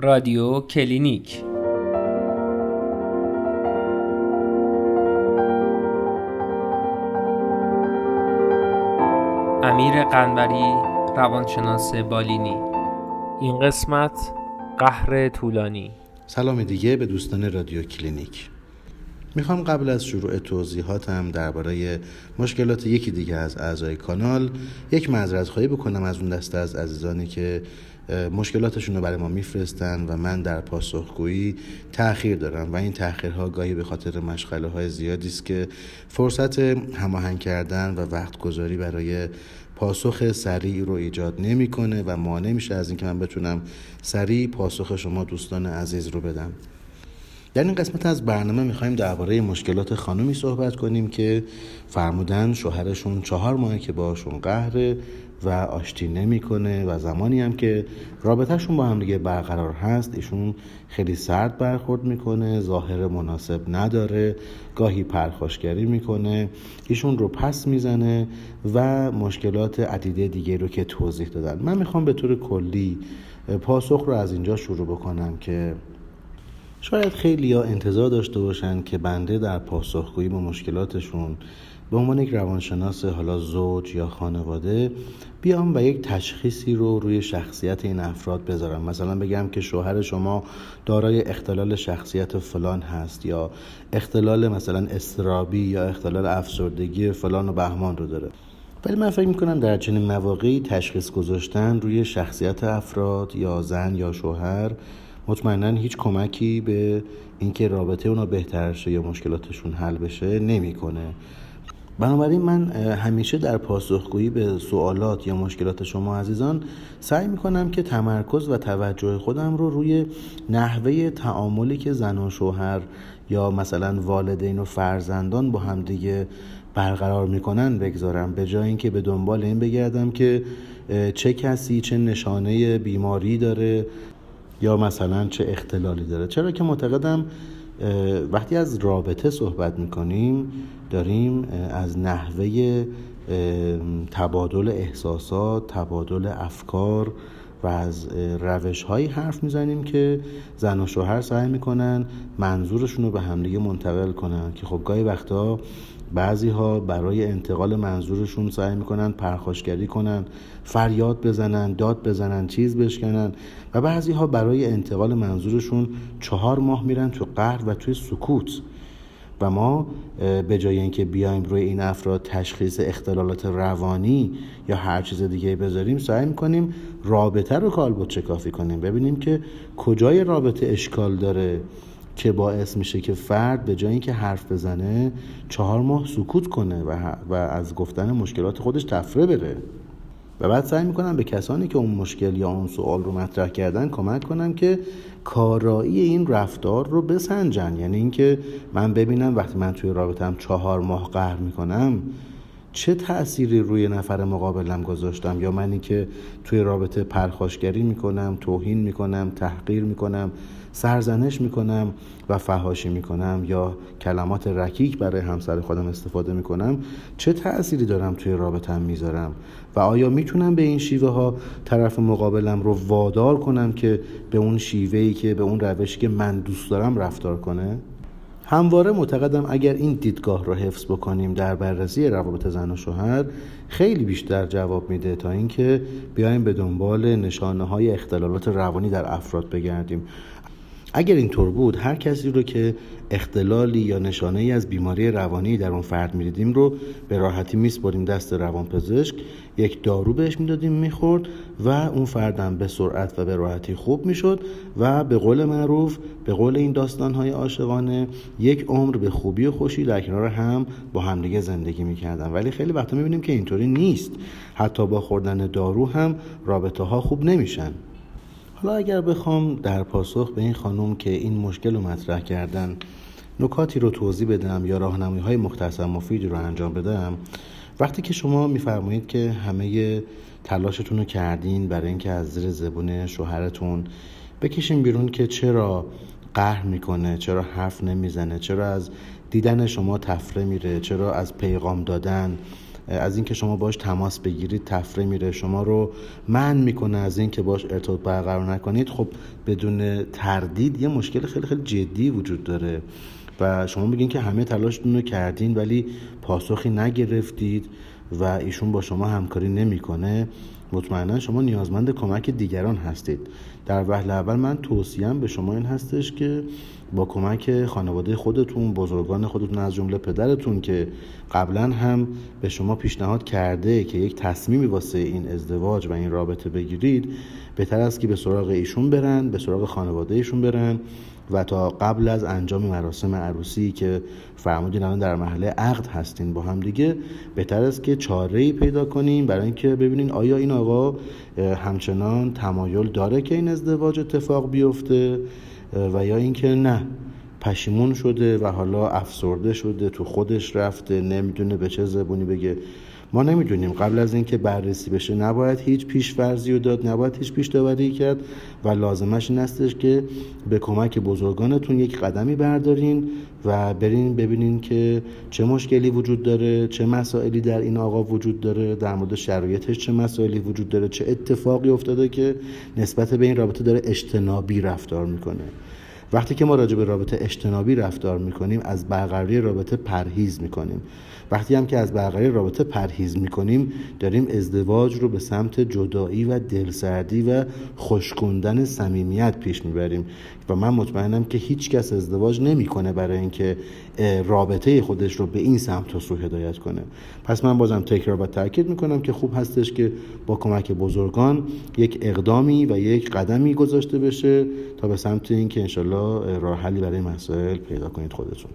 رادیو کلینیک. امیر قنبری روانشناس بالینی. این قسمت قهر طولانی. سلام دیگه به دوستان رادیو کلینیک. می‌خوام قبل از شروع توضیحاتم درباره مشکلات یکی دیگه از اعضای کانال یک معذرت خواهی بکنم از اون دسته از عزیزانی که مشکلاتشون رو برای ما میفرستن و من در پاسخگویی تاخیر دارم و این تاخیرها گاهی به خاطر مشغله های زیادی است که فرصت هماهنگ کردن و وقت گذاری برای پاسخ سریع رو ایجاد نمی‌کنه و مانع میشه از اینکه من بتونم سریع پاسخ شما دوستان عزیز رو بدم. در این قسمت از برنامه می‌خوایم درباره مشکلات خانومی صحبت کنیم که فرمودن شوهرشون چهار ماه که باشون قهره و آشتی نمی‌کنه و زمانی هم که رابطهشون با هم دیگه برقرار هست ایشون خیلی سرد برخورد می‌کنه ظاهر مناسب نداره گاهی پرخاشگری می‌کنه ایشون رو پس می‌زنه و مشکلات عدیده دیگه رو که توضیح دادن. من می‌خوام به طور کلی پاسخ رو از اینجا شروع بکنم که شاید خیلی ها انتظار داشته باشن که بنده در پاسخگویی به مشکلاتشون به عنوان یک روانشناس حالا زوج یا خانواده بیام و یک تشخیصی رو روی شخصیت این افراد بذارم. مثلا بگم که شوهر شما دارای اختلال شخصیت فلان هست یا اختلال مثلا استرابی یا اختلال افسردگی فلان و بهمان رو داره. ولی من فکر می‌کنم در چنین مواقعی تشخیص گذاشتن روی شخصیت افراد یا زن یا شوهر مطمئنا هیچ کمکی به اینکه رابطه اونا بهتر شه یا مشکلاتشون حل بشه نمی‌کنه. بنابراین من همیشه در پاسخگویی به سوالات یا مشکلات شما عزیزان سعی می‌کنم که تمرکز و توجه خودم رو روی نحوه تعاملی که زن و شوهر یا مثلا والدین و فرزندان با همدیگه برقرار می‌کنن بگذارم. به جای اینکه به دنبال این بگردم که چه کسی چه نشانه بیماری داره یا مثلا چه اختلالی داره. چرا که معتقدم وقتی از رابطه صحبت می‌کنیم داریم از نحوه تبادل احساسات تبادل افکار و از روش هایی حرف می‌زنیم که زن و شوهر سعی می‌کنن منظورشون رو به همدیگه منتقل کنن. که خب گاهی وقتا بعضی ها برای انتقال منظورشون سعی می‌کنن پرخاشگری کنن فریاد بزنن داد بزنن چیز بشکنن و بعضی ها برای انتقال منظورشون چهار ماه میرن تو قهر و توی سکوت. و ما به جای اینکه بیایم روی این افراد تشخیص اختلالات روانی یا هر چیز دیگه بذاریم سعی می‌کنیم رابطه رو کالبد چکافی کنیم. ببینیم که کجای رابطه اشکال داره. که باعث میشه که فرد به جای اینکه حرف بزنه چهار ماه سکوت کنه و, و از گفتن مشکلات خودش تفره بره و بعد سعی می‌کنم به کسانی که اون مشکل یا اون سوال رو مطرح کردن کمک کنم که کارایی این رفتار رو بسنجن. یعنی اینکه من ببینم وقتی من توی رابطم چهار ماه قهر می‌کنم چه تأثیری روی نفر مقابلم گذاشتم؟ یا منی که توی رابطه پرخاشگری می‌کنم توهین می‌کنم تحقیر می‌کنم سرزنش می‌کنم و فهاشی می‌کنم یا کلمات رکیک برای همسر خودم استفاده می‌کنم چه تأثیری دارم توی رابطم می‌ذارم؟ و آیا می‌تونم به این شیوه ها طرف مقابلم رو وادار کنم که به اون شیوهی که به اون روشی که من دوست دارم رفتار کنه؟ همواره معتقدم اگر این دیدگاه رو حفظ بکنیم در بررسی روابط زن و شوهر خیلی بیشتر جواب میده تا اینکه بیایم به دنبال نشانه های اختلالات روانی در افراد بگردیم. اگر اینطور بود هر کسی رو که اختلالی یا نشانه ای از بیماری روانی در اون فرد می‌دیدیم رو به راحتی میسپریم دست روانپزشک. یک دارو بهش می‌دادیم می‌خورد و اون فردم به سرعت و به راحتی خوب می‌شد و به قول معروف به قول این داستانهای عاشقانه یک عمر به خوبی و خوشی در کنار هم با همدیگه زندگی می‌کردن. ولی خیلی وقتا می‌بینیم که اینطوری نیست. حتی با خوردن دارو هم رابطه ها خوب نمیشن. حالا اگر بخوام در پاسخ به این خانم که این مشکل رو مطرح کردن نکاتی رو توضیح بدم یا راهنمایی های مختصر مفید رو انجام بدم وقتی که شما میفرمایید که همه تلاشتون رو کردین برای اینکه از زیر زبون شوهرتون بکشین بیرون که چرا قهر می‌کنه چرا حرف نمی‌زنه چرا از دیدن شما تفره میره چرا از پیغام دادن از اینکه شما باش تماس بگیرید تفره میره. شما رو من می‌کنه از اینکه باش ارتباط برقرار نکنید. خب بدون تردید یه مشکل خیلی خیلی جدی وجود داره و شما میگین که همه تلاشتون رو کردین ولی پاسخی نگرفتید و ایشون با شما همکاری نمی‌کنه. مطمئنا شما نیازمند کمک دیگران هستید. در وهله اول من توصیم به شما این هستش که با کمک خانواده خودتون بزرگان خودتون از جمله پدرتون که قبلا هم به شما پیشنهاد کرده که یک تصمیمی واسه این ازدواج و این رابطه بگیرید بهتر است که به سراغ ایشون برن به سراغ خانواده ایشون برن. و تا قبل از انجام مراسم عروسی که فرمودین الان در محله عقد هستین با هم دیگه بهتر است که چاره ای پیدا کنیم برای اینکه ببینین آیا این آقا همچنان تمایل داره که این ازدواج اتفاق بیفته و یا اینکه نه پشیمون شده و حالا افسرده شده تو خودش رفته نمی‌دونه به چه زبونی بگه. ما نمی‌دونیم. قبل از اینکه بررسی بشه نباید هیچ پیشورزی رو داد نباید هیچ پیش داوری کرد و لازمش این استش که به کمک بزرگانتون یک قدمی بردارین و برین ببینین که چه مشکلی وجود داره چه مسائلی در این آقا وجود داره در مورد شرایطش چه مسائلی وجود داره چه اتفاقی افتاده که نسبت به این رابطه داره اجتنابی رفتار می‌کنه. وقتی که ما راجع به رابطه اجتنابی رفتار می‌کنیم از برقراری رابطه پرهیز می‌کنیم. وقتی هم که از برقراری رابطه پرهیز می‌کنیم داریم ازدواج رو به سمت جدایی و دلسردی و خوشکندن صمیمیت پیش می‌بریم. و من مطمئنم که هیچ کس ازدواج نمی‌کنه برای اینکه رابطه خودش رو به این سمت و سو هدایت کنه. پس من بازم تکرار و تاکید می‌کنم که خوب هستش که با کمک بزرگان یک اقدامی و یک قدمی گذاشته بشه تا به سمت اینکه انشالله راه حلی برای مسائل پیدا کنید خودتون.